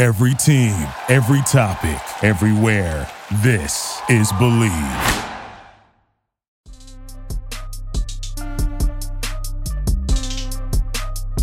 Every team, every topic, everywhere. This is Bleav.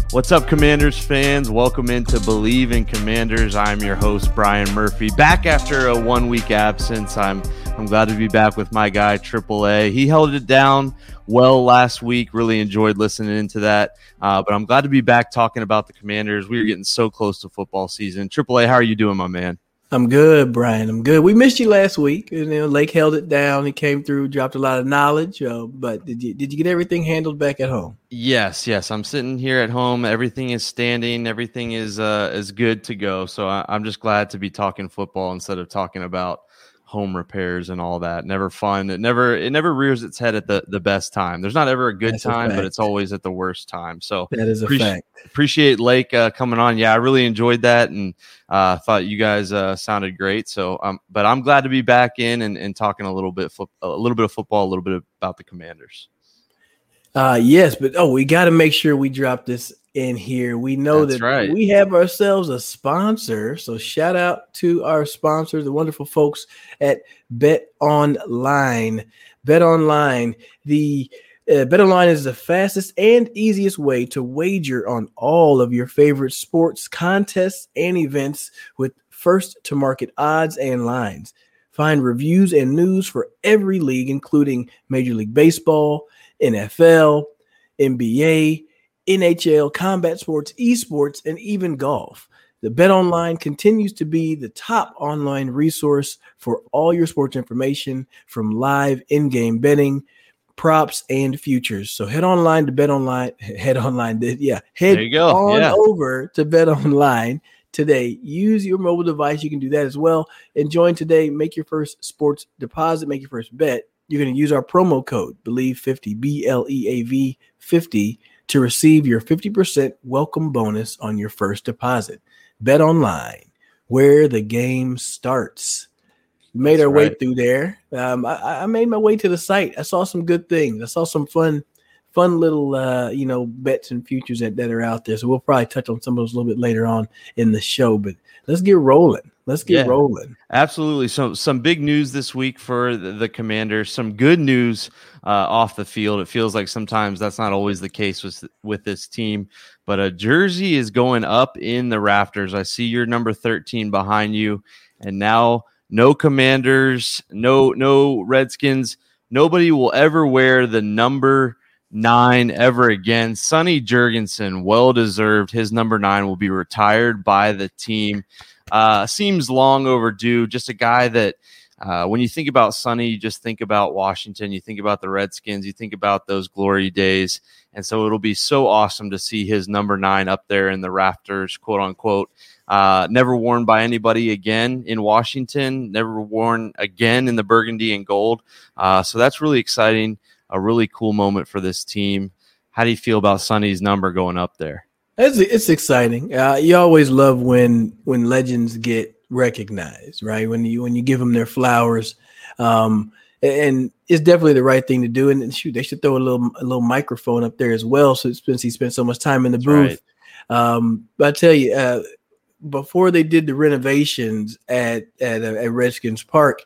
What's up, Commanders fans? Welcome into Bleav in Commanders. I'm your host, Brian Murphy. Back after a one week absence. I'm I'm glad to be back with my guy, Triple A. He held it down well last week. Really enjoyed listening into that. Uh, but I'm glad to be back talking about the Commanders. We are getting so close to football season. Triple A, how are you doing, my man? I'm good, Brian. I'm good. We missed you last week. You know, Lake held it down. He came through, dropped a lot of knowledge. Uh, but did you did you get everything handled back at home? Yes, yes. I'm sitting here at home. Everything is standing. Everything is uh, is good to go. So I, I'm just glad to be talking football instead of talking about home repairs and all that. Never fun. It never it never rears its head at the the best time. There's not ever a good That's a time, but it's always at the worst time. So That is a Appreciate- fact. appreciate Lake uh, coming on. Yeah, I really enjoyed that and uh, thought you guys uh, sounded great. So, um, but I'm glad to be back in and, and talking a little bit fo- a little bit of football, a little bit about the Commanders. Uh, yes, but oh, we got to make sure we drop this in here. We know That's that right. we have ourselves a sponsor. So shout out to our sponsors, the wonderful folks at Bet Online. Bet Online, the uh, Bet Online is the fastest and easiest way to wager on all of your favorite sports contests and events with first to market odds and lines. Find reviews and news for every league, including Major League Baseball, NFL, NBA, NHL, combat sports, esports, and even golf. The Bet Online continues to be the top online resource for all your sports information from live in-game betting, props, and futures. So head online to Bet Online. Head online. Yeah, head There you go. on Yeah. over to Bet Online today. Use your mobile device. You can do that as well. And join today. Make your first sports deposit. Make your first bet. You're going to use our promo code Bleav 50 B L E A V 50 to receive your 50% welcome bonus on your first deposit. Bet online, where the game starts. Made That's our way through there. Um, I, I made my way to the site. I saw some good things. I saw some fun, fun little uh, you know bets and futures that, that are out there. So we'll probably touch on some of those a little bit later on in the show. But let's get rolling. Let's get Yeah. rolling. Absolutely. So some big news this week for the, the Commanders. Some good news uh, off the field. It feels like sometimes that's not always the case with with this team. But a jersey is going up in the rafters. I see your number thirteen behind you, and now no Commanders, no no Redskins. Nobody will ever wear the number nine ever again. Sonny Jurgensen, well deserved. His number nine will be retired by the team. Uh, seems long overdue. Just a guy that, uh, when you think about Sonny, you just think about Washington. You think about the Redskins. You think about those glory days. And so it'll be so awesome to see his number nine up there in the rafters, quote unquote. Uh, never worn by anybody again in Washington. Never worn again in the burgundy and gold. Uh, so that's really exciting. A really cool moment for this team. How do you feel about Sonny's number going up there? It's it's exciting. Uh, you always love when when legends get recognized, right? When you when you give them their flowers, um, and it's definitely the right thing to do. And, shoot, they should throw a little a little microphone up there as well, so since he spent so much time in the booth. Um, but I tell you, uh, before they did the renovations at at, uh, at Redskins Park,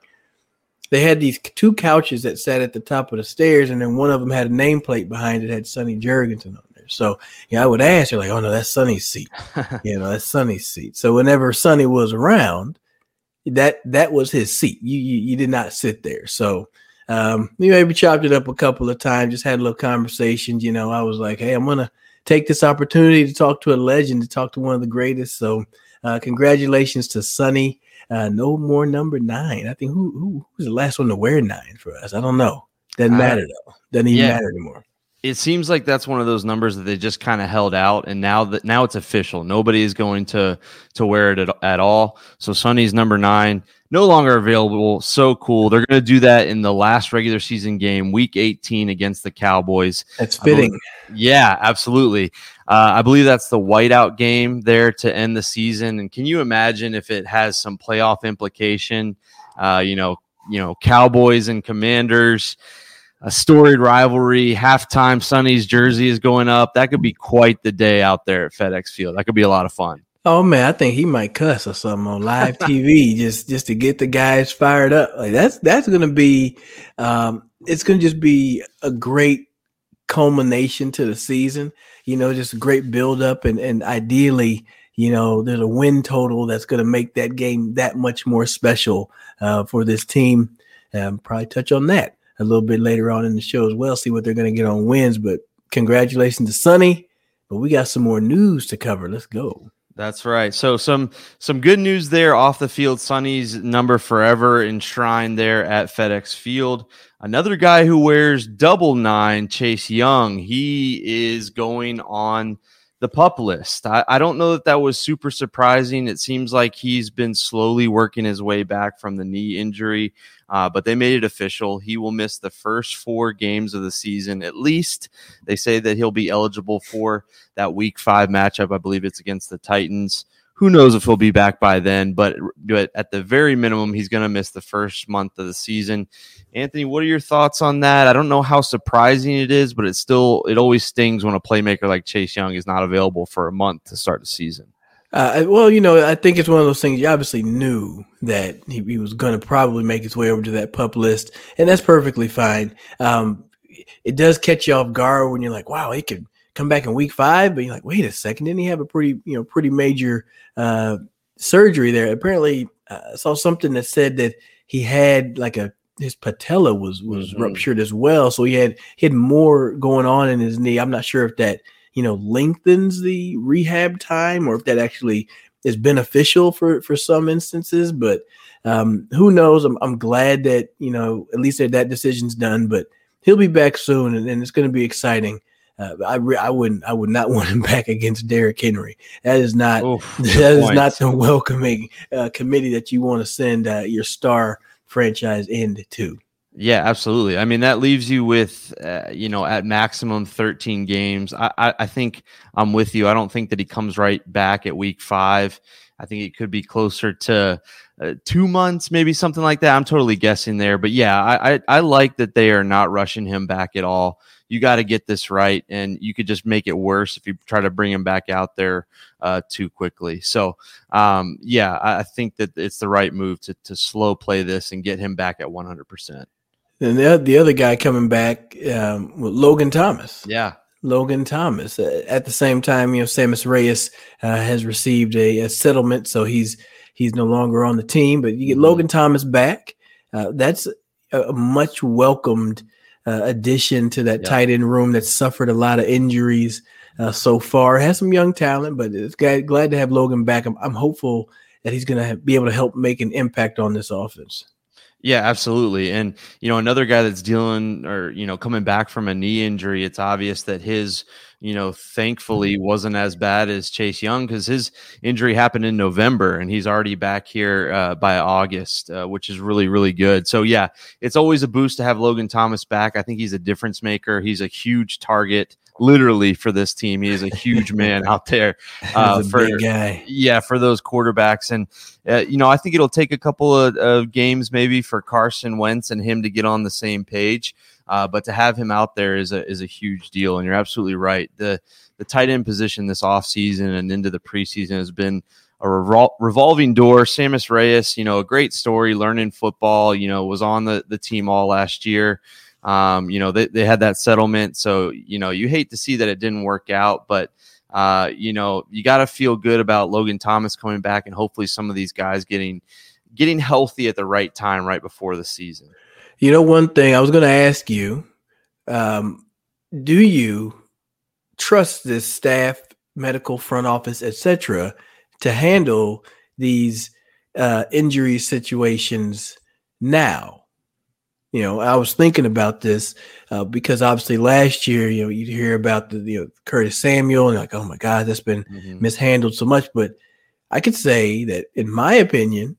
they had these two couches that sat at the top of the stairs, and then one of them had a nameplate behind it had Sonny Jurgensen on. So yeah, I would ask, you're like, oh no, that's Sonny's seat. you know, that's Sonny's seat. So whenever Sonny was around, that that was his seat. You you, you did not sit there. So um, we maybe chopped it up a couple of times, just had a little conversation. You know, I was like, hey, I'm gonna take this opportunity to talk to a legend, to talk to one of the greatest. So uh, congratulations to Sonny. Uh, no more number nine. I think who who who's the last one to wear nine for us? I don't know. Doesn't I- matter though. Doesn't even Yeah. matter anymore. It seems like that's one of those numbers that they just kind of held out and now that now it's official. Nobody is going to to wear it at, at all. So sonny's number nine no longer available so cool. They're going to do that in the last regular season game week 18 against the cowboys. That's fitting. Yeah absolutely. Uh, i believe that's the whiteout game there to end the season. And can you imagine if it has some playoff implication? Uh, you know you know cowboys and commanders a storied rivalry. Halftime, Sonny's jersey is going up. That could be quite the day out there at FedEx Field. That could be a lot of fun. Oh man, I think he might cuss or something on live TV just just to get the guys fired up. Like that's that's gonna be, um, it's gonna just be a great culmination to the season. You know, just a great build up and and ideally, you know, there's a win total that's gonna make that game that much more special uh, for this team. Um, probably touch on that a little bit later on in the show as well, see what they're going to get on wins. But congratulations to Sonny. But we got some more news to cover. Let's go. That's right. So some some good news there off the field. Sonny's number forever enshrined there at FedEx Field. Another guy who wears double nine, Chase Young. He is going on the pup list. I, I, don't know that that was super surprising. It seems like he's been slowly working his way back from the knee injury, uh, but they made it official. He will miss the first four games of the season at least. They say that he'll be eligible for that week five matchup. I believe it's against the Titans. Who knows if he'll be back by then, but, but at the very minimum, he's going to miss the first month of the season. Anthony, what are your thoughts on that? I don't know how surprising it is, but it still it always stings when a playmaker like Chase Young is not available for a month to start the season. Uh, well, you know, I think it's one of those things you obviously knew that he, he was going to probably make his way over to that pup list, and that's perfectly fine. Um, it does catch you off guard when you're like, wow, he could come back in week five, but you're like, wait a second, didn't he have a pretty, you know, pretty major uh, surgery there? Apparently, uh, I saw something that said that he had like a his patella was was mm-hmm. ruptured as well, so he had he had more going on in his knee. I'm not sure if that you know lengthens the rehab time or if that actually is beneficial for for some instances, but um, who knows? I'm, I'm glad that you know at least that that decision's done, but he'll be back soon, and, and it's going to be exciting. Uh, I re- I wouldn't I would not want him back against Derrick Henry. That is not Oof, that is not the welcoming uh, committee that you want to send uh, your star franchise end to. Yeah, absolutely. I mean, that leaves you with, uh, you know, at maximum 13 games. I, I, I, think I'm with you. I don't think that he comes right back at week five. I think it could be closer to uh, two months, maybe something like that. I'm totally guessing there. But yeah, I, I, I like that they are not rushing him back at all you got to get this right, and you could just make it worse if you try to bring him back out there uh, too quickly. So, um, yeah, I think that it's the right move to to slow play this and get him back at 100. And the the other guy coming back, um, Logan Thomas. Yeah, Logan Thomas. Uh, at the same time, you know, Sammis Reyes uh, has received a, a, settlement, so he's he's no longer on the team. But you get mm-hmm. Logan Thomas back. Uh, that's a, a, much welcomed uh, addition to that tight end room that suffered a lot of injuries uh, so far. Has some young talent, but it's glad, glad to have Logan back. I'm, I'm hopeful that he's going to be able to help make an impact on this offense. Yeah, absolutely. And you know, another guy that's dealing or you know coming back from a knee injury, it's obvious that his you know, thankfully wasn't as bad as Chase Young because his injury happened in November and he's already back here uh, by August, uh, which is really, really good. So, yeah, it's always a boost to have Logan Thomas back. I think he's a difference maker. He's a huge target, literally, for this team. He is a huge man out there. Uh, for. Yeah, for those quarterbacks. And, uh, you know, I think it'll take a couple of, of games maybe for Carson Wentz and him to get on the same page. Uh, but to have him out there is a is a huge deal. And you're absolutely right. The the tight end position this offseason and into the preseason has been a revol- revolving door. Sammis Reyes, you know, a great story, learning football, you know, was on the, the team all last year. Um, you know, they, they had that settlement. So, you know, you hate to see that it didn't work out, but, uh, you know, you got to feel good about Logan Thomas coming back and hopefully some of these guys getting, getting healthy at the right time right before the season. You know, one thing I was going to ask you um, do you trust this staff, medical front office, etc., to handle these uh, injury situations now? You know, I was thinking about this uh, because obviously last year, you know, you'd hear about the you know, Curtis Samuel and like, oh my God, that's been mm-hmm. mishandled so much. But I could say that, in my opinion,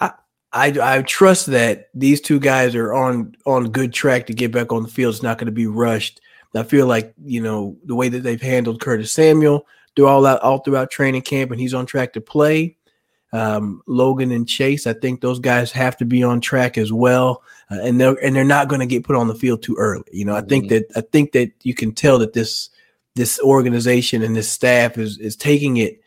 I, I I trust that these two guys are on on good track to get back on the field. It's not going to be rushed. I feel like you know the way that they've handled Curtis Samuel through all that all throughout training camp, and he's on track to play. Um, Logan and Chase, I think those guys have to be on track as well, uh, and they're and they're not going to get put on the field too early. You know, I mm-hmm. think that I think that you can tell that this this organization and this staff is is taking it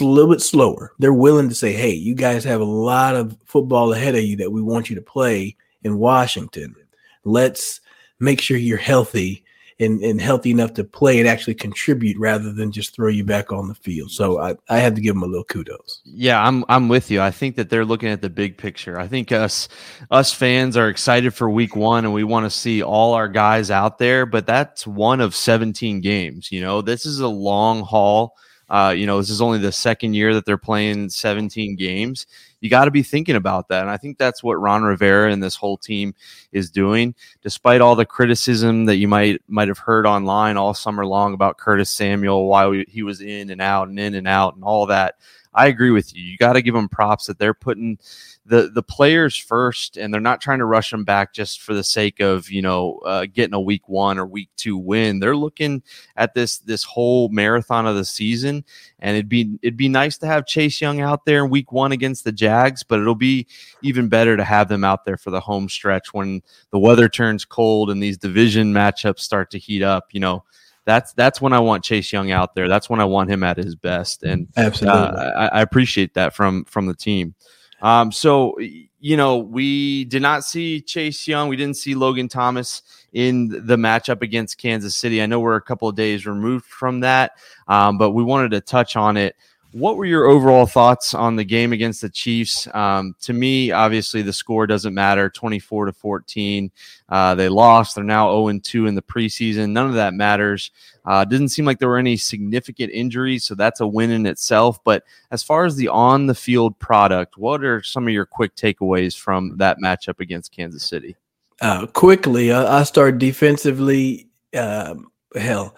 a little bit slower. They're willing to say, "Hey, you guys have a lot of football ahead of you that we want you to play in Washington. Let's make sure you're healthy and, and healthy enough to play and actually contribute rather than just throw you back on the field. So I, I had to give them a little kudos. Yeah, I'm I'm with you. I think that they're looking at the big picture. I think us us fans are excited for week one and we want to see all our guys out there, but that's one of 17 games. You know, this is a long haul. Uh, you know, this is only the second year that they're playing 17 games you got to be thinking about that. And I think that's what Ron Rivera and this whole team is doing, despite all the criticism that you might might have heard online all summer long about Curtis Samuel, why he was in and out and in and out and all that. I agree with you. You got to give them props that they're putting the the players first, and they're not trying to rush them back just for the sake of you know uh, getting a week one or week two win. They're looking at this this whole marathon of the season, and it'd be it'd be nice to have Chase Young out there in week one against the Jags, but it'll be even better to have them out there for the home stretch when the weather turns cold and these division matchups start to heat up. You know that's that's when I want Chase Young out there. That's when I want him at his best, and absolutely, uh, I, I, appreciate that from from the team. Um, so you know, we did not see Chase Young. We didn't see Logan Thomas in the matchup against Kansas City. I know we're a couple of days removed from that, um, but we wanted to touch on it what were your overall thoughts on the game against the Chiefs? Um, to me, obviously, the score doesn't matter 24 to 14. Uh, they lost. They're now 0 2 in the preseason. None of that matters. Uh, didn't seem like there were any significant injuries, so that's a win in itself. But as far as the on the field product, what are some of your quick takeaways from that matchup against Kansas City? Uh, quickly, I start defensively. Um, hell,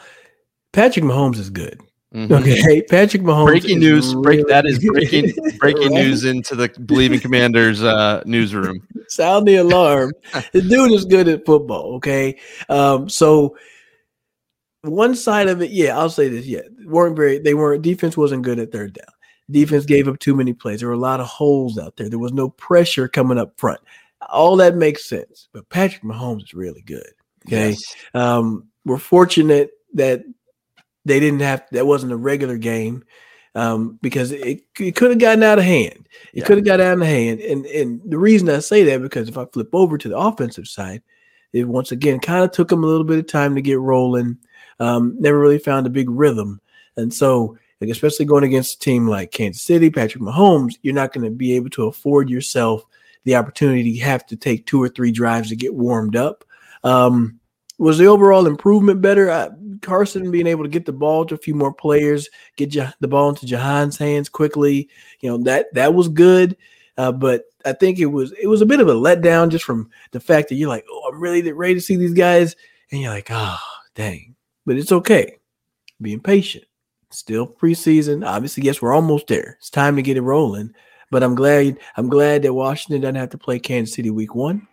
Patrick Mahomes is good. Mm-hmm. Okay, Patrick Mahomes. Breaking news! Really break that is breaking breaking right? news into the Believing Commanders uh, newsroom. Sound the alarm! the dude is good at football. Okay, um, so one side of it, yeah, I'll say this. Yeah, weren't very. They weren't. Defense wasn't good at third down. Defense gave up too many plays. There were a lot of holes out there. There was no pressure coming up front. All that makes sense. But Patrick Mahomes is really good. Okay, yes. um, we're fortunate that they didn't have that wasn't a regular game um, because it, it could have gotten out of hand. It yeah. could have got out of hand. And and the reason I say that because if I flip over to the offensive side, it once again kind of took them a little bit of time to get rolling. Um, never really found a big rhythm, and so like, especially going against a team like Kansas City, Patrick Mahomes, you're not going to be able to afford yourself the opportunity to have to take two or three drives to get warmed up. Um, was the overall improvement better? I, Carson being able to get the ball to a few more players, get the ball into Jahan's hands quickly, you know that that was good. Uh, but I think it was it was a bit of a letdown just from the fact that you're like, oh, I'm really ready to see these guys, and you're like, oh, dang. But it's okay, being patient. Still preseason. Obviously, yes, we're almost there. It's time to get it rolling. But I'm glad I'm glad that Washington doesn't have to play Kansas City week one,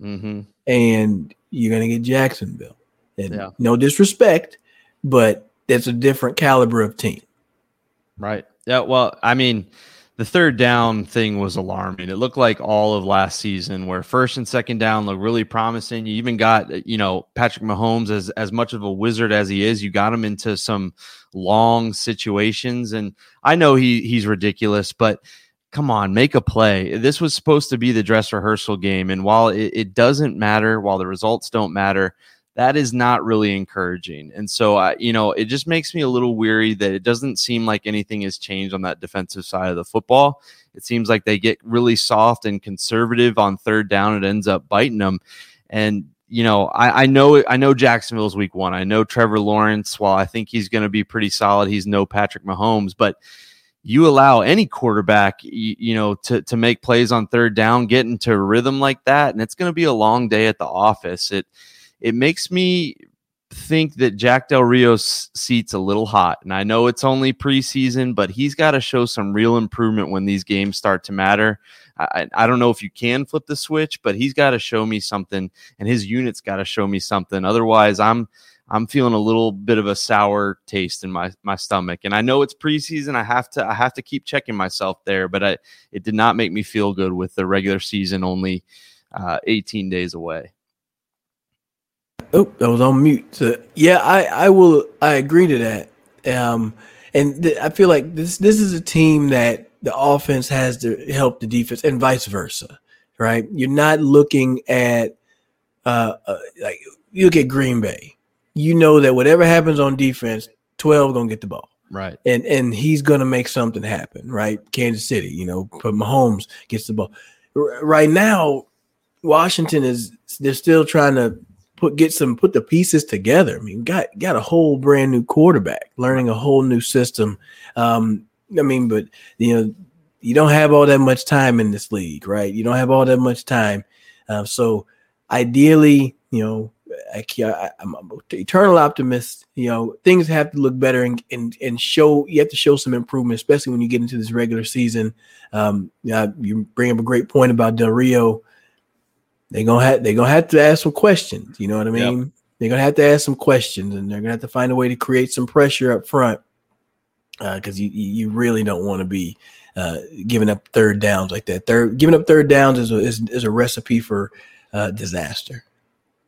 mm-hmm. and you're gonna get Jacksonville. And yeah. no disrespect, but that's a different caliber of team. Right. Yeah. Well, I mean, the third down thing was alarming. It looked like all of last season where first and second down looked really promising. You even got, you know, Patrick Mahomes as as much of a wizard as he is, you got him into some long situations. And I know he he's ridiculous, but come on, make a play. This was supposed to be the dress rehearsal game. And while it, it doesn't matter, while the results don't matter, that is not really encouraging. And so, I, you know, it just makes me a little weary that it doesn't seem like anything has changed on that defensive side of the football. It seems like they get really soft and conservative on third down. It ends up biting them. And you know, I, I know I know Jacksonville's week one. I know Trevor Lawrence. While I think he's going to be pretty solid, he's no Patrick Mahomes, but you allow any quarterback, you, you, know, to to make plays on third down, get into rhythm like that, and it's going to be a long day at the office. It it makes me think that Jack Del Rio's seat's a little hot, and I know it's only preseason, but he's got to show some real improvement when these games start to matter. I, I don't know if you can flip the switch, but he's got to show me something, and his unit's got to show me something. Otherwise, I'm I'm feeling a little bit of a sour taste in my my stomach. And I know it's preseason. I have to I have to keep checking myself there, but I it did not make me feel good with the regular season only uh, 18 days away. Oh, that was on mute. So, yeah, I I will I agree to that. Um, and th- I feel like this this is a team that the offense has to help the defense, and vice versa. Right? You're not looking at uh, uh like you look at Green Bay you know that whatever happens on defense, 12 gonna get the ball. Right. And and he's gonna make something happen, right? Kansas City, you know, but Mahomes gets the ball. R- right now, Washington is they're still trying to put get some put the pieces together. I mean, got got a whole brand new quarterback, learning a whole new system. Um, I mean, but you know, you don't have all that much time in this league, right? You don't have all that much time. Uh, so ideally, you know, I, am an eternal optimist. You know, things have to look better and, and and show. You have to show some improvement, especially when you get into this regular season. Um, you bring up a great point about Del Rio. They're gonna have they're gonna have to ask some questions. You know what I mean? Yep. They're gonna have to ask some questions, and they're gonna have to find a way to create some pressure up front because uh, you you really don't want to be uh, giving up third downs like that. Third giving up third downs is a, is, is a recipe for uh, disaster.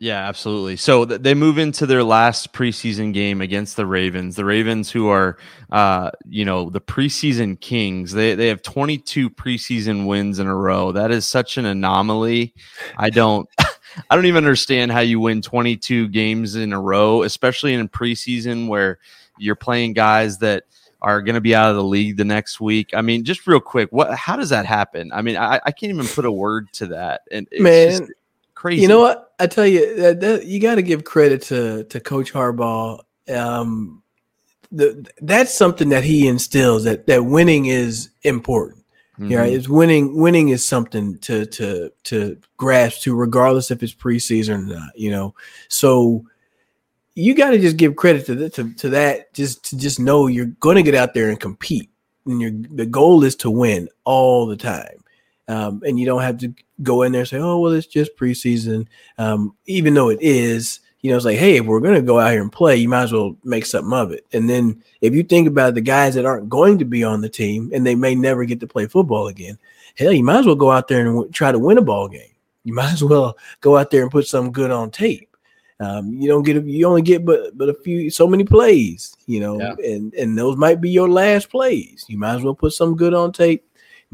Yeah, absolutely. So th- they move into their last preseason game against the Ravens. The Ravens, who are, uh, you know, the preseason kings. They they have 22 preseason wins in a row. That is such an anomaly. I don't. I don't even understand how you win 22 games in a row, especially in preseason where you're playing guys that are going to be out of the league the next week. I mean, just real quick, what? How does that happen? I mean, I, I can't even put a word to that. And man, just, crazy. You know what? I tell you that, that you got to give credit to to Coach Harbaugh. Um, the, that's something that he instills that that winning is important. Mm-hmm. Yeah, it's winning. Winning is something to to to grasp to, regardless if it's preseason or not. You know, so you got to just give credit to, the, to to that. Just to just know you're going to get out there and compete, and your the goal is to win all the time. Um, and you don't have to go in there and say, "Oh, well, it's just preseason," um, even though it is. You know, it's like, hey, if we're going to go out here and play, you might as well make something of it. And then if you think about the guys that aren't going to be on the team and they may never get to play football again, hell, you might as well go out there and w- try to win a ball game. You might as well go out there and put something good on tape. Um, you don't get you only get but but a few so many plays, you know, yeah. and and those might be your last plays. You might as well put some good on tape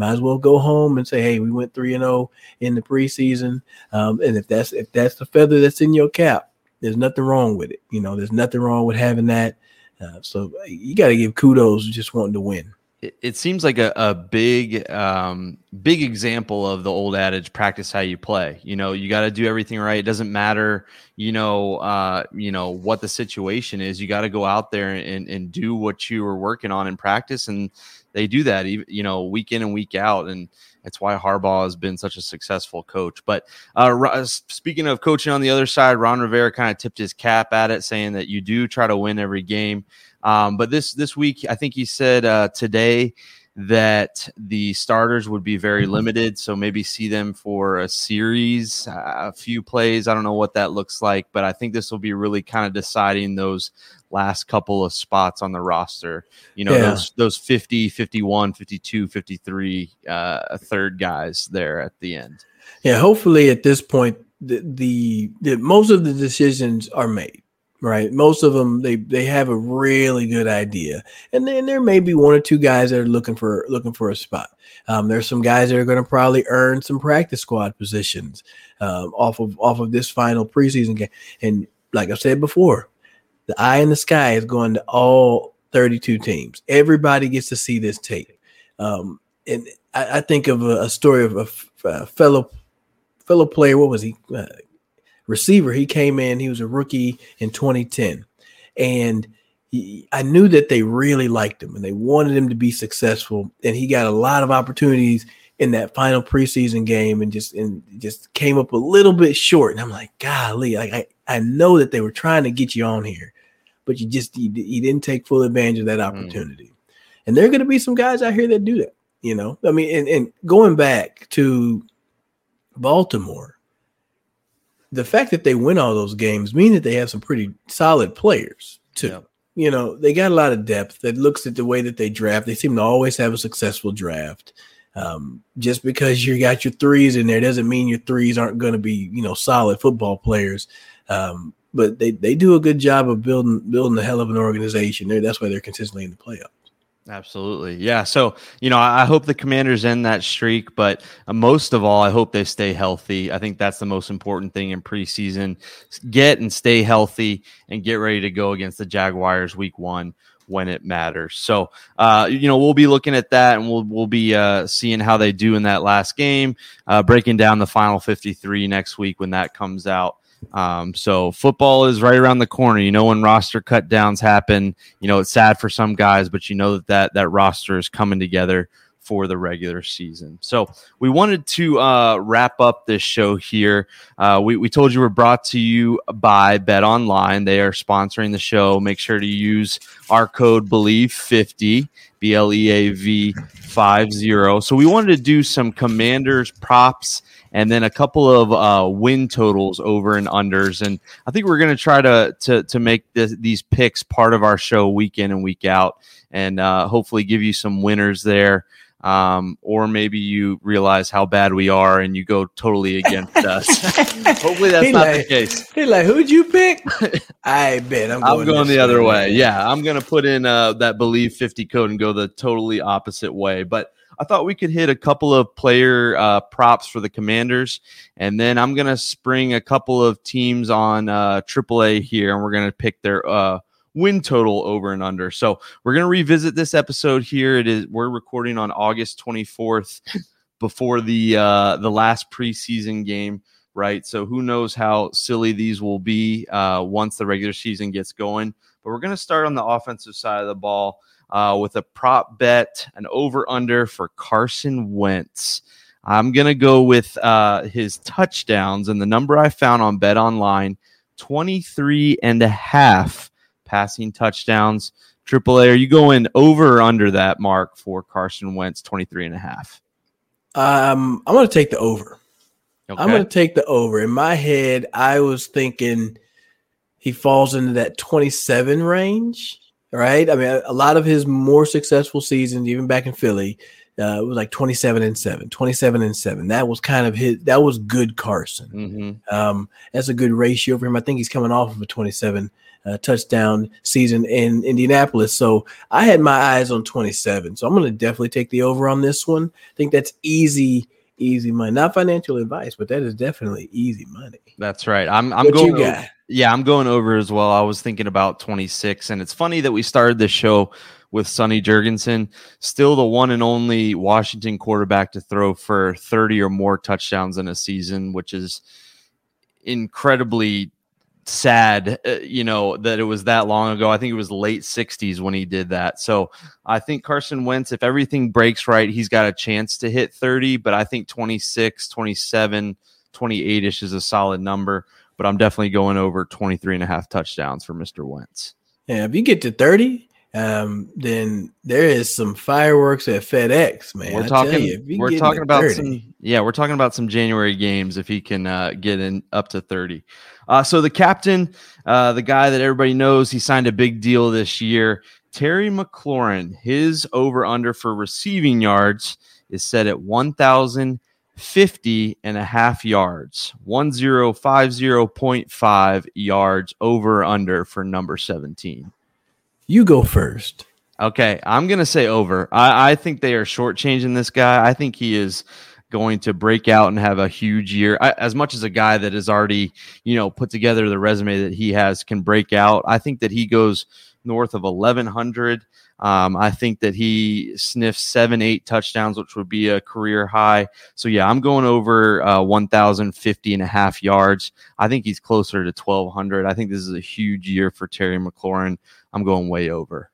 might as well go home and say, "Hey, we went three and zero oh in the preseason." Um, and if that's if that's the feather that's in your cap, there's nothing wrong with it. You know, there's nothing wrong with having that. Uh, so you got to give kudos just wanting to win. It, it seems like a, a big, um, big example of the old adage: practice how you play. You know, you got to do everything right. It doesn't matter, you know, uh, you know what the situation is. You got to go out there and and do what you were working on in practice and they do that, you know, week in and week out, and that's why Harbaugh has been such a successful coach. But uh, uh speaking of coaching on the other side, Ron Rivera kind of tipped his cap at it, saying that you do try to win every game. Um, but this this week, I think he said uh, today that the starters would be very mm-hmm. limited. So maybe see them for a series, a few plays. I don't know what that looks like, but I think this will be really kind of deciding those last couple of spots on the roster. You know, yeah. those those 50, 51, 52, 53 uh, third guys there at the end. Yeah, hopefully at this point the, the, the most of the decisions are made right most of them they they have a really good idea and then there may be one or two guys that are looking for looking for a spot um, there's some guys that are going to probably earn some practice squad positions um, off of off of this final preseason game and like i said before the eye in the sky is going to all 32 teams everybody gets to see this tape um, and I, I, think of a, a story of a, a fellow fellow player what was he uh, receiver. He came in, he was a rookie in 2010. And he, I knew that they really liked him and they wanted him to be successful. And he got a lot of opportunities in that final preseason game and just and just came up a little bit short. And I'm like, golly, like I, I know that they were trying to get you on here, but you just you, you didn't take full advantage of that mm. opportunity. Mm. And there are going to be some guys out here that do that. You know, I mean, and, and going back to Baltimore, the fact that they win all those games mean that they have some pretty solid players too. Yeah. You know, they got a lot of depth that looks at the way that they draft. They seem to always have a successful draft. Um, just because you got your threes in there doesn't mean your threes aren't going to be, you know, solid football players. Um, but they, they do a good job of building building a hell of an organization. There, that's why they're consistently in the playoffs. Absolutely. Yeah. So, you know, I hope the commanders end that streak, but uh, most of all, I hope they stay healthy. I think that's the most important thing in preseason. Get and stay healthy and get ready to go against the Jaguars week one when it matters. So, uh, you know, we'll be looking at that and we'll, we'll be uh, seeing how they do in that last game, uh, breaking down the final 53 next week when that comes out. Um, so football is right around the corner. You know when roster cut downs happen. You know it's sad for some guys, but you know that that, that roster is coming together for the regular season. So we wanted to uh, wrap up this show here. Uh, we, we told you we're brought to you by Bet Online. They are sponsoring the show. Make sure to use our code Bleav fifty B L E A V five zero. So we wanted to do some Commanders props and then a couple of uh, win totals over and unders. And I think we're going to try to to to make this, these picks part of our show week in and week out, and uh, hopefully give you some winners there. Um, or maybe you realize how bad we are and you go totally against us. Hopefully that's he not like, the case. He like, who'd you pick? I bet I'm going, I'm going the other way. Yeah, I'm gonna put in uh, that believe 50 code and go the totally opposite way. But I thought we could hit a couple of player uh, props for the Commanders, and then I'm gonna spring a couple of teams on uh, AAA here, and we're gonna pick their uh, win total over and under. So we're gonna revisit this episode here. It is we're recording on August 24th, before the uh, the last preseason game right? So who knows how silly these will be uh, once the regular season gets going. But we're going to start on the offensive side of the ball uh, with a prop bet, an over under for Carson Wentz. I'm going to go with uh, his touchdowns and the number I found on Bet Online 23 and a half passing touchdowns. AAA, are you going over or under that mark for Carson Wentz 23 and a half? Um, I'm going to take the over. Okay. I'm going to take the over. In my head, I was thinking he falls into that 27 range right? I mean, a lot of his more successful seasons, even back in Philly, uh, it was like 27 and 7, 27 and 7. That was kind of his, that was good Carson. Mm-hmm. Um, that's a good ratio for him. I think he's coming off of a 27 uh, touchdown season in Indianapolis. So I had my eyes on 27. So I'm going to definitely take the over on this one. I think that's easy easy money. Not financial advice, but that is definitely easy money. That's right. I'm I'm what going over, yeah, I'm going over as well. I was thinking about 26 and it's funny that we started this show with Sonny Jurgensen, still the one and only Washington quarterback to throw for 30 or more touchdowns in a season, which is incredibly sad, uh, you know, that it was that long ago. I think it was late 60s when he did that. So I think Carson Wentz, if everything breaks right, he's got a chance to hit 30, but I think 26, 27, 28 ish is a solid number. But I'm definitely going over 23 and a half touchdowns for Mr. Wentz. Yeah, if you get to 30, um, then there is some fireworks at FedEx, man. We're talking. You, we're talking about 30. some. Yeah, we're talking about some January games if he can uh, get in up to thirty. Uh, so the captain, uh, the guy that everybody knows, he signed a big deal this year. Terry McLaurin, his over under for receiving yards is set at 1,050 and a half yards, 1050.5 yards over under for number 17. You go first. Okay, I'm gonna say over. I, I think they are shortchanging this guy. I think he is going to break out and have a huge year. I, as much as a guy that has already, you know, put together the resume that he has can break out, I think that he goes north of 1100. Um, I think that he sniffs seven, eight touchdowns, which would be a career high. So, yeah, I'm going over uh, 1,050 and a half yards. I think he's closer to 1,200. I think this is a huge year for Terry McLaurin. I'm going way over.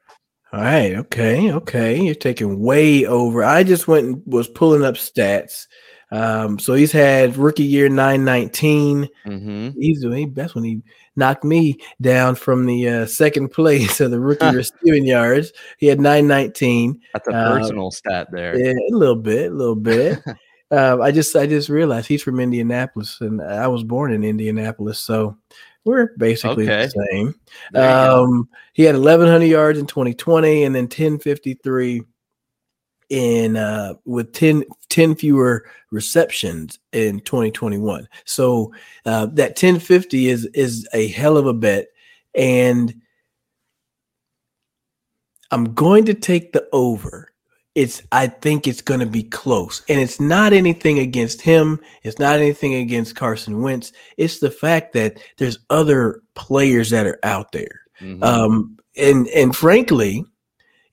All right. Okay. Okay. You're taking way over. I just went and was pulling up stats. Um, so he's had rookie year 919. Mm-hmm. He's doing best when he knocked me down from the uh, second place of the rookie receiving yards. He had 919. That's a personal uh, stat there. Yeah, a little bit, a little bit. uh, I just I just realized he's from Indianapolis, and I was born in Indianapolis, so we're basically okay. the same. Um, he had 1,100 yards in 2020, and then 1053 in uh, with 10, 10 fewer receptions in 2021. So uh, that 1050 is is a hell of a bet, and I'm going to take the over it's I think it's going to be close. And it's not anything against him. It's not anything against Carson Wentz. It's the fact that there's other players that are out there. Mm-hmm. Um, and and frankly,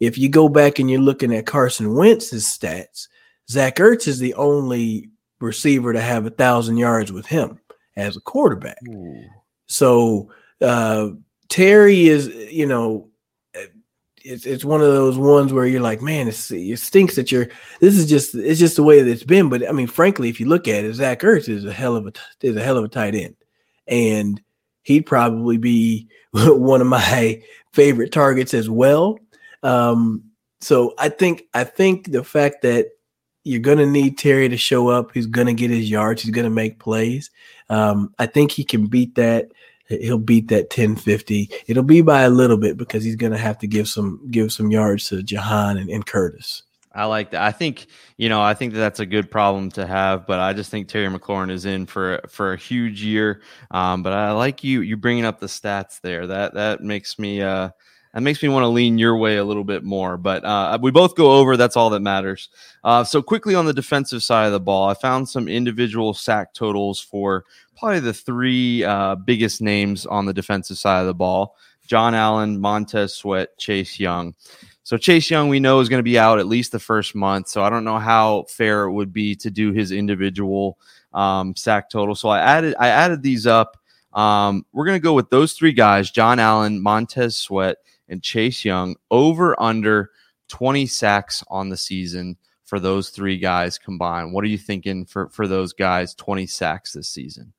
if you go back and you're looking at Carson Wentz's stats, Zach Ertz is the only receiver to have a thousand yards with him as a quarterback. Ooh. So uh, Terry is, you know, it's it's one of those ones where you're like, man, it stinks that you're. This is just it's just the way that it's been. But I mean, frankly, if you look at it, Zach Ertz is a hell of a is a hell of a tight end, and he'd probably be one of my favorite targets as well. Um, so I think I think the fact that you're to need Terry to show up, he's to get his yards, he's to make plays. Um, I think he can beat that he'll beat that 1050. It'll be by a little bit because he's going to have to give some give some yards to Jahan and, and, Curtis. I like that. I think you know I think that that's a good problem to have, but I just think Terry McLaurin is in for for a huge year. Um, but I like you you bringing up the stats there. That that makes me uh, that makes me want to lean your way a little bit more. But uh, we both go over. That's all that matters. Uh, so quickly on the defensive side of the ball, I found some individual sack totals for probably the three uh, biggest names on the defensive side of the ball: John Allen, Montez Sweat, Chase Young. So Chase Young, we know is going to be out at least the first month. So I don't know how fair it would be to do his individual um, sack total. So I added I added these up. Um, we're going to go with those three guys: John Allen, Montez Sweat, and Chase Young over under 20 sacks on the season for those three guys combined. What are you thinking for for those guys 20 sacks this season?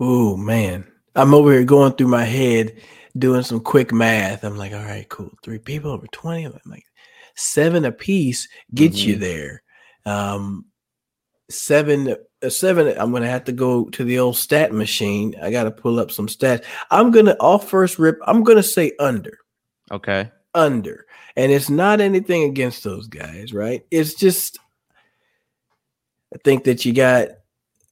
Oh man. I'm over here going through my head doing some quick math. I'm like, all right, cool. Three people over 20. I'm like seven a piece gets mm-hmm. you there. Um seven uh, seven i'm gonna have to go to the old stat machine i gotta pull up some stats i'm gonna off first rip i'm gonna say under Okay. Under. And it's not anything against those guys, right? It's just I think that you got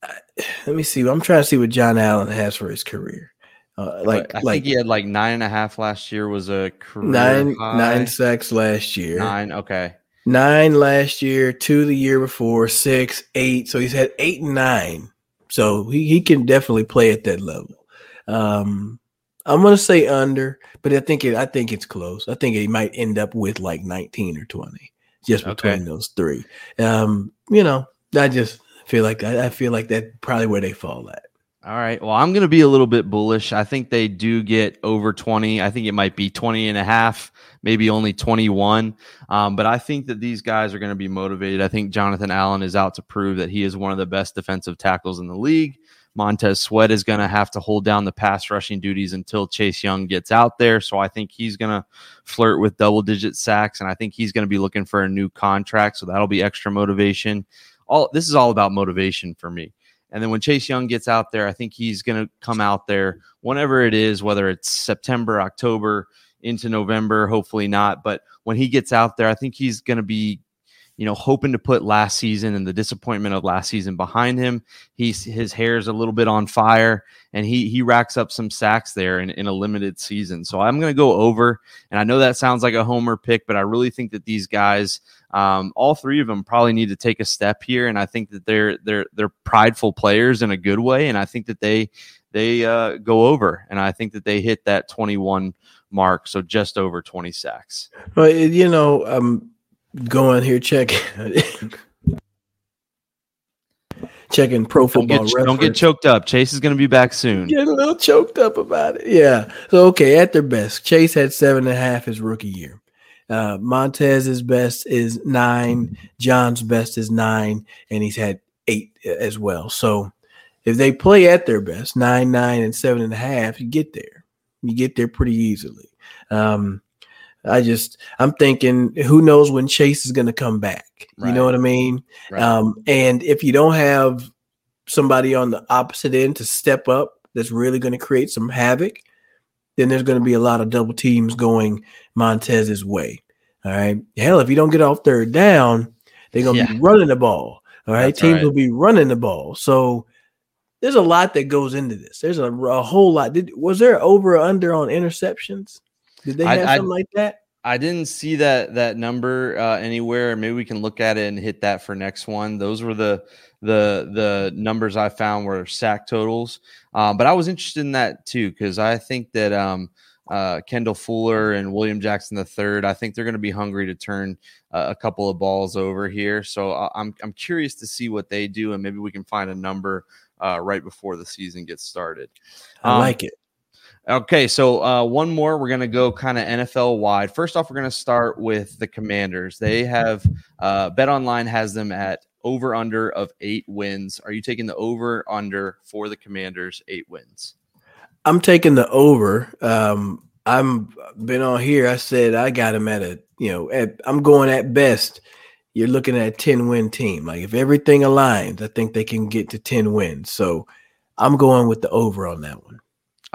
let me see. I'm trying to see what John Allen has for his career. Uh, like, I like think he had like nine and a half last year. Was a career nine high. nine sacks last year. Nine, okay. Nine last year, two the year before, six, eight. So he's had eight and nine. So he, he can definitely play at that level. Um, I'm gonna say under, but I think it. I think it's close. I think it might end up with like 19 or 20, just between okay. those three. Um, you know, I just feel like I, I feel like that's probably where they fall at. All right. Well, I'm going to be a little bit bullish. I think they do get over 20. I think it might be 20 and a half, maybe only 21. Um, but I think that these guys are going to be motivated. I think Jonathan Allen is out to prove that he is one of the best defensive tackles in the league. Montez Sweat is going to have to hold down the pass rushing duties until Chase Young gets out there. So I think he's going to flirt with double digit sacks, and I think he's going to be looking for a new contract. So that'll be extra motivation. All this is all about motivation for me. And then when Chase Young gets out there, I think he's going to come out there whenever it is, whether it's September, October, into November, hopefully not. But when he gets out there, I think he's going to be you know, hoping to put last season and the disappointment of last season behind him. He's his hair's a little bit on fire, and he he racks up some sacks there in, in a limited season. So I'm going to go over, and I know that sounds like a homer pick, but I really think that these guys, um, all three of them, probably need to take a step here, and I think that they're they're they're prideful players in a good way, and I think that they they uh, go over, and I think that they hit that 21 mark, so just over 20 sacks. Well, you know, um going here check checking pro football don't get, don't get, choked up. Chase is going to be back soon. Getting a little choked up about it. Yeah. So okay at their best chase had seven and a half his rookie year. Uh, montez's best is nine. John's best is nine and he's had eight as well. So if they play at their best nine nine and seven and a half you get there. You get there pretty easily. Um, I just I'm thinking who knows when Chase is going to come back. Right. You know what I mean? Right. Um, and if you don't have somebody on the opposite end to step up that's really going to create some havoc, then there's going to be a lot of double teams going Montez's way. All right. Hell, if you don't get off third down, they're going to yeah. be running the ball. All right. That's Teams right. will be running the ball. So there's a lot that goes into this. There's a, a whole lot. Did was there over or under on interceptions? Did they have I, something I, like that? I didn't see that that number uh, anywhere. Maybe we can look at it and hit that for next one. Those were the the the numbers I found were sack totals. Um, but I was interested in that too because I think that um, uh, Kendall Fuller and William Jackson III, I think they're going to be hungry to turn uh, a couple of balls over here. So uh, I'm I'm curious to see what they do, and maybe we can find a number uh, right before the season gets started. Um, I like it. Okay, so uh, one more. We're going to go kind of NFL wide. First off, we're going to start with the Commanders. They have uh, Bet Online has them at over under of eight wins. Are you taking the over under for the Commanders eight wins? I'm taking the over. Um, I'm been on here. I said I got them at a you know at, I'm going at best. You're looking at a 10 win team. Like if everything aligns, I think they can get to 10 wins. So I'm going with the over on that one.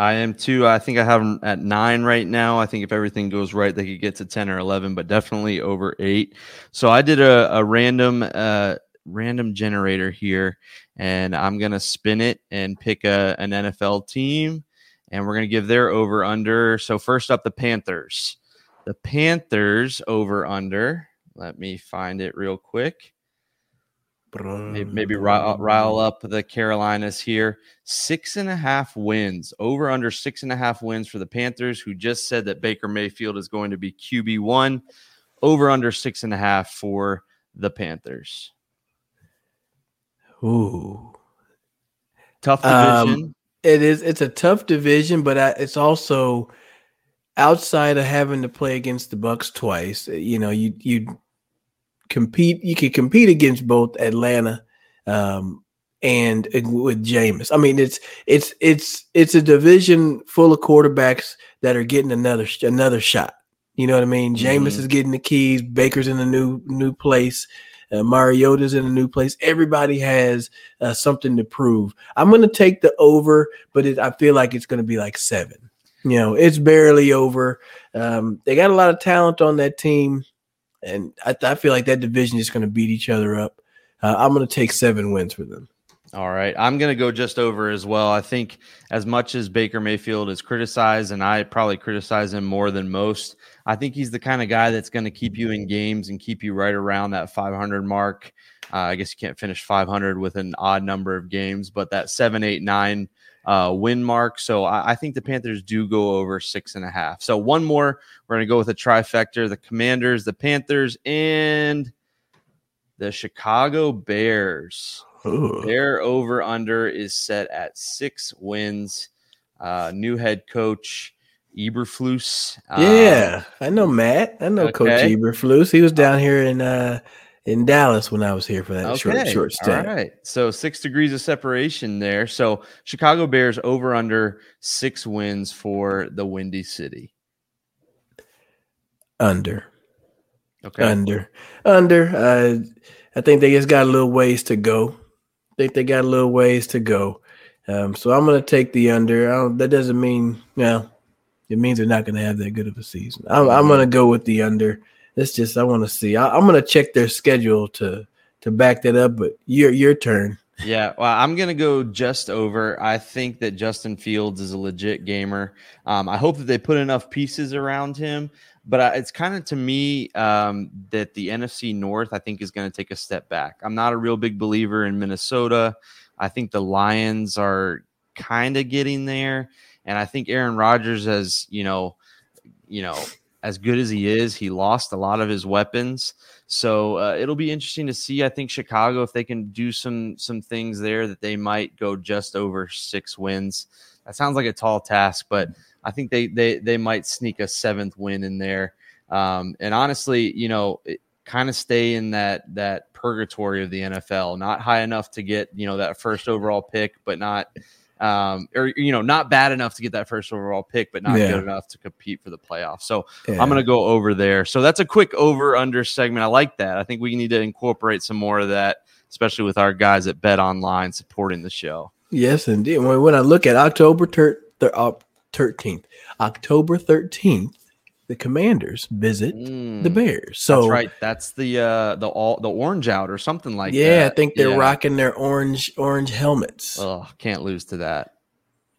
I am too. I think I have them at nine right now. I think if everything goes right, they could get to ten or eleven, but definitely over eight. So I did a, a random uh, random generator here, and I'm gonna spin it and pick a, an NFL team, and we're gonna give their over under. So first up, the Panthers. The Panthers over under. Let me find it real quick. Maybe, maybe rile, rile, up the Carolinas here. Six and a half wins, over under six and a half wins for the Panthers, who just said that Baker Mayfield is going to be QB one. Over under six and a half for the Panthers. Ooh, tough division. Um, it is. It's a tough division, but it's also outside of having to play against the Bucs twice. You know, you you compete. You can compete against both Atlanta um, and with Jameis. I mean, it's it's it's it's a division full of quarterbacks that are getting another another shot. You know what I mean? Jameis mm-hmm. is getting the keys. Baker's in a new new place. Uh, Mariota's in a new place. Everybody has uh, something to prove. I'm going to take the over, but it, I feel like it's going to be like seven. You know, it's barely over. Um, they got a lot of talent on that team and I, I feel like that division is going to beat each other up. Uh, I'm going to take seven wins for them. All right. I'm going to go just over as well. I think as much as Baker Mayfield is criticized, and I probably criticize him more than most, I think he's the kind of guy that's going to keep you in games and keep you right around that 500 mark. Uh, I guess you can't finish 500 with an odd number of games, but that seven, eight, nine uh, win mark. So I, I, think the Panthers do go over six and a half. So one more, we're going to go with a trifecta: the Commanders, the Panthers, and the Chicago Bears. Ooh. Their over under is set at six wins. Uh, new head coach. Eberflus. Yeah, um, I know Matt. I know okay. Coach Eberflus. He was down here in uh, in Dallas when I was here for that okay. short short stint. All right. So six degrees of separation there. So Chicago Bears over under six wins for the Windy City. Under. Okay. Under. Under. Uh, I think they just got a little ways to go. Think they got a little ways to go. Um, so I'm going to take the under. that doesn't mean, well, it means they're not going to have that good of a season. I'm, I'm going to go with the under. it's just I want to see. I, I'm gonna check their schedule to to back that up. But your your turn. Yeah, well, I'm gonna go just over. I think that Justin Fields is a legit gamer. Um, I hope that they put enough pieces around him. But uh, it's kind of to me um, that the NFC North, I think, is going to take a step back. I'm not a real big believer in Minnesota. I think the Lions are kind of getting there, and I think Aaron Rodgers has, you know, you know, as good as he is, he lost a lot of his weapons. So uh, it'll be interesting to see. I think Chicago, if they can do some some things there, that they might go just over six wins. That sounds like a tall task, but I think they they they might sneak a seventh win in there. Um, and honestly, you know, kind of stay in that that purgatory of the NFL, not high enough to get you know that first overall pick, but not um, or you know, not bad enough to get that first overall pick, but not yeah. good enough to compete for the playoffs. So yeah. I'm going to go over there. So that's a quick over under segment. I like that. I think we need to incorporate some more of that, especially with our guys at Bet Online supporting the show. Yes, indeed. When I look at October thir- uh, 13th, October 13th, the Commanders visit mm, the Bears. So that's right. That's the uh the all the orange out or something like yeah, that. I think they're yeah. rocking their orange orange helmets. Oh, can't lose to that.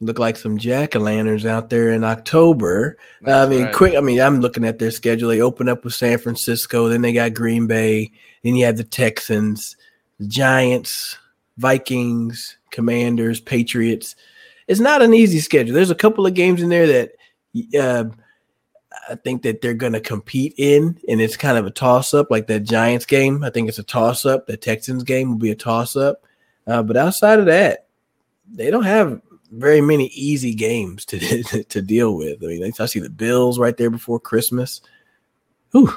Look like some jack o' lanterns out there in October. That's I mean, right. quick. I mean, I'm looking at their schedule. They open up with San Francisco, then they got Green Bay, then you have the Texans, the Giants, Vikings, Commanders, Patriots. It's not an easy schedule. There's a couple of games in there that uh, I think that they're going to compete in, and it's kind of a toss up, like that Giants game. I think it's a toss up. The Texans game will be a toss up. Uh, but outside of that, they don't have very many easy games to to deal with. I mean, I see the Bills right there before Christmas. Whew,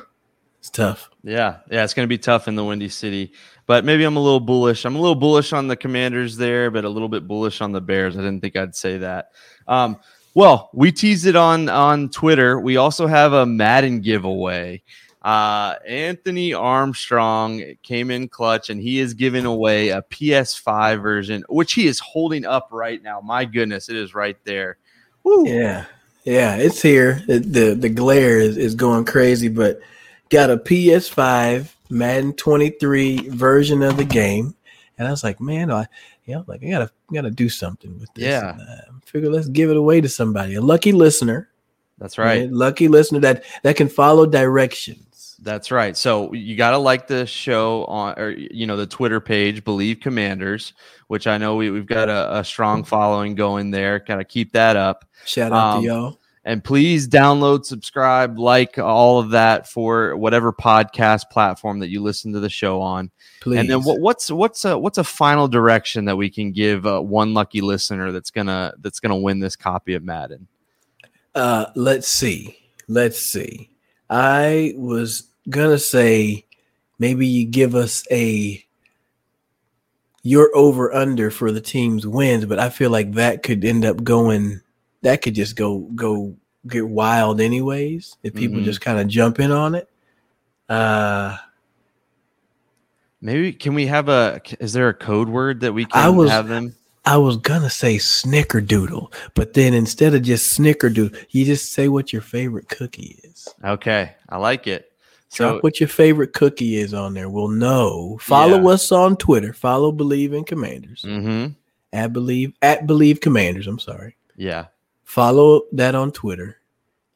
it's tough. Yeah, yeah, it's going to be tough in the Windy City. But maybe I'm a little bullish. I'm a little bullish on the Commanders there, but a little bit bullish on the Bears. I didn't think I'd say that. Um, well, we teased it on on Twitter. We also have a Madden giveaway. Uh, Anthony Armstrong came in clutch, and he is giving away a PS5 version, which he is holding up right now. My goodness, it is right there. Woo. Yeah, yeah, it's here. the The glare is, is going crazy, but got a PS5 Madden 23 version of the game, and I was like, man, I you know, like I gotta gotta do something with this. Yeah, and, uh, figure let's give it away to somebody, a lucky listener. That's right, right? lucky listener that that can follow directions. That's right. So you got to like the show on, or you know, the Twitter page, Bleav Commanders, which I know we, we've got a, a strong following going there. Got to keep that up. Shout out um, to y'all. And please download, subscribe, like all of that for whatever podcast platform that you listen to the show on. Please. And then what, what's what's a what's a final direction that we can give uh, one lucky listener that's gonna that's gonna win this copy of Madden? Uh, let's see. Let's see. I was gonna say maybe you give us a your over under for the team's wins, but I feel like that could end up going that could just go go get wild anyways if people mm-hmm. just kind of jump in on it. Uh maybe can we have a is there a code word that we can I was, have them? I was gonna say snickerdoodle, but then instead of just snickerdoodle, you just say what your favorite cookie is. Okay, I like it. So, Drop what your favorite cookie is on there. We'll know. Follow yeah. us on Twitter. Follow Bleav in Commanders. Mm-hmm. At Bleav at Bleav Commanders. I'm sorry. Yeah. Follow that on Twitter.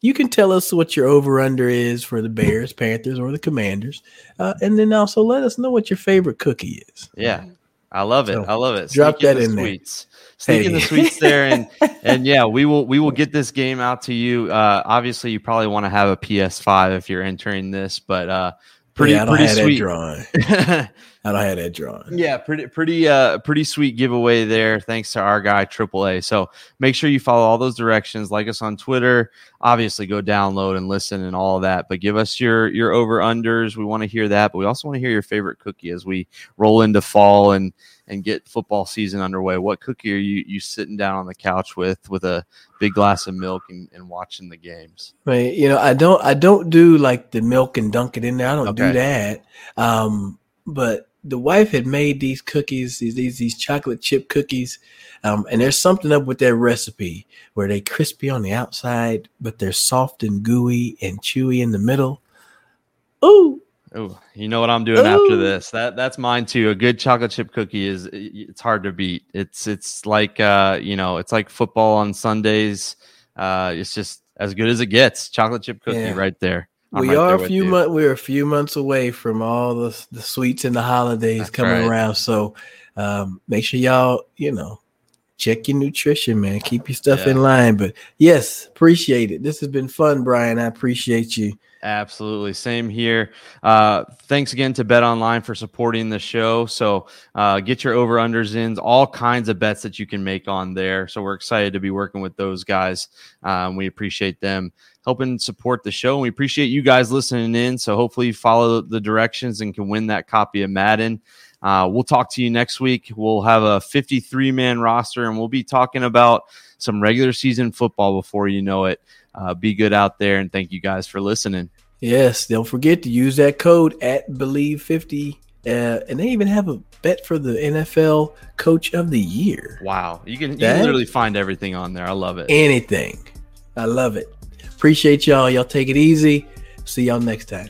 You can tell us what your over under is for the Bears, Panthers, or the Commanders, uh, and then also let us know what your favorite cookie is. Yeah, I love it. So I love it. Drop Sneak that in, in sweets. there. Sneak hey. in the sweets there, and and yeah, we will we will get this game out to you. Uh, obviously, you probably want to have a PS5 if you're entering this, but uh, pretty yeah, pretty sweet drawing. I don't have that drawing. Yeah, pretty pretty uh pretty sweet giveaway there. Thanks to our guy AAA. So make sure you follow all those directions. Like us on Twitter. Obviously, go download and listen and all of that. But give us your your over unders. We want to hear that. But we also want to hear your favorite cookie as we roll into fall and and get football season underway. What cookie are you you sitting down on the couch with with a big glass of milk and, and watching the games? Right. You know, I don't I don't do like the milk and dunk it in there. I don't okay. do that. Um, but the wife had made these cookies, these these, these chocolate chip cookies, um, and there's something up with that recipe where they crispy on the outside, but they're soft and gooey and chewy in the middle. Ooh. Oh, you know what I'm doing Ooh. after this? That that's mine too. A good chocolate chip cookie is it's hard to beat. It's it's like uh, you know, it's like football on Sundays. Uh, it's just as good as it gets. Chocolate chip cookie yeah. right there. I'm we right are a few months. We're a few months away from all the the sweets and the holidays that's coming right. around. So um, make sure y'all, you know, check your nutrition, man. Keep your stuff yeah. in line. But yes, appreciate it. This has been fun, Brian. I appreciate you. Absolutely. Same here. Uh, thanks again to Bet Online for supporting the show. So uh, get your over unders in, all kinds of bets that you can make on there. So we're excited to be working with those guys. Um, we appreciate them helping support the show. And we appreciate you guys listening in. So hopefully you follow the directions and can win that copy of Madden. Uh, we'll talk to you next week. We'll have a 53 man roster and we'll be talking about some regular season football before you know it. Uh, be good out there and thank you guys for listening. Yes, don't forget to use that code at Bleav 50. Uh, and they even have a bet for the NFL Coach of the Year. Wow. You can, you can literally find everything on there. I love it. Anything. I love it. Appreciate y'all. Y'all take it easy. See y'all next time.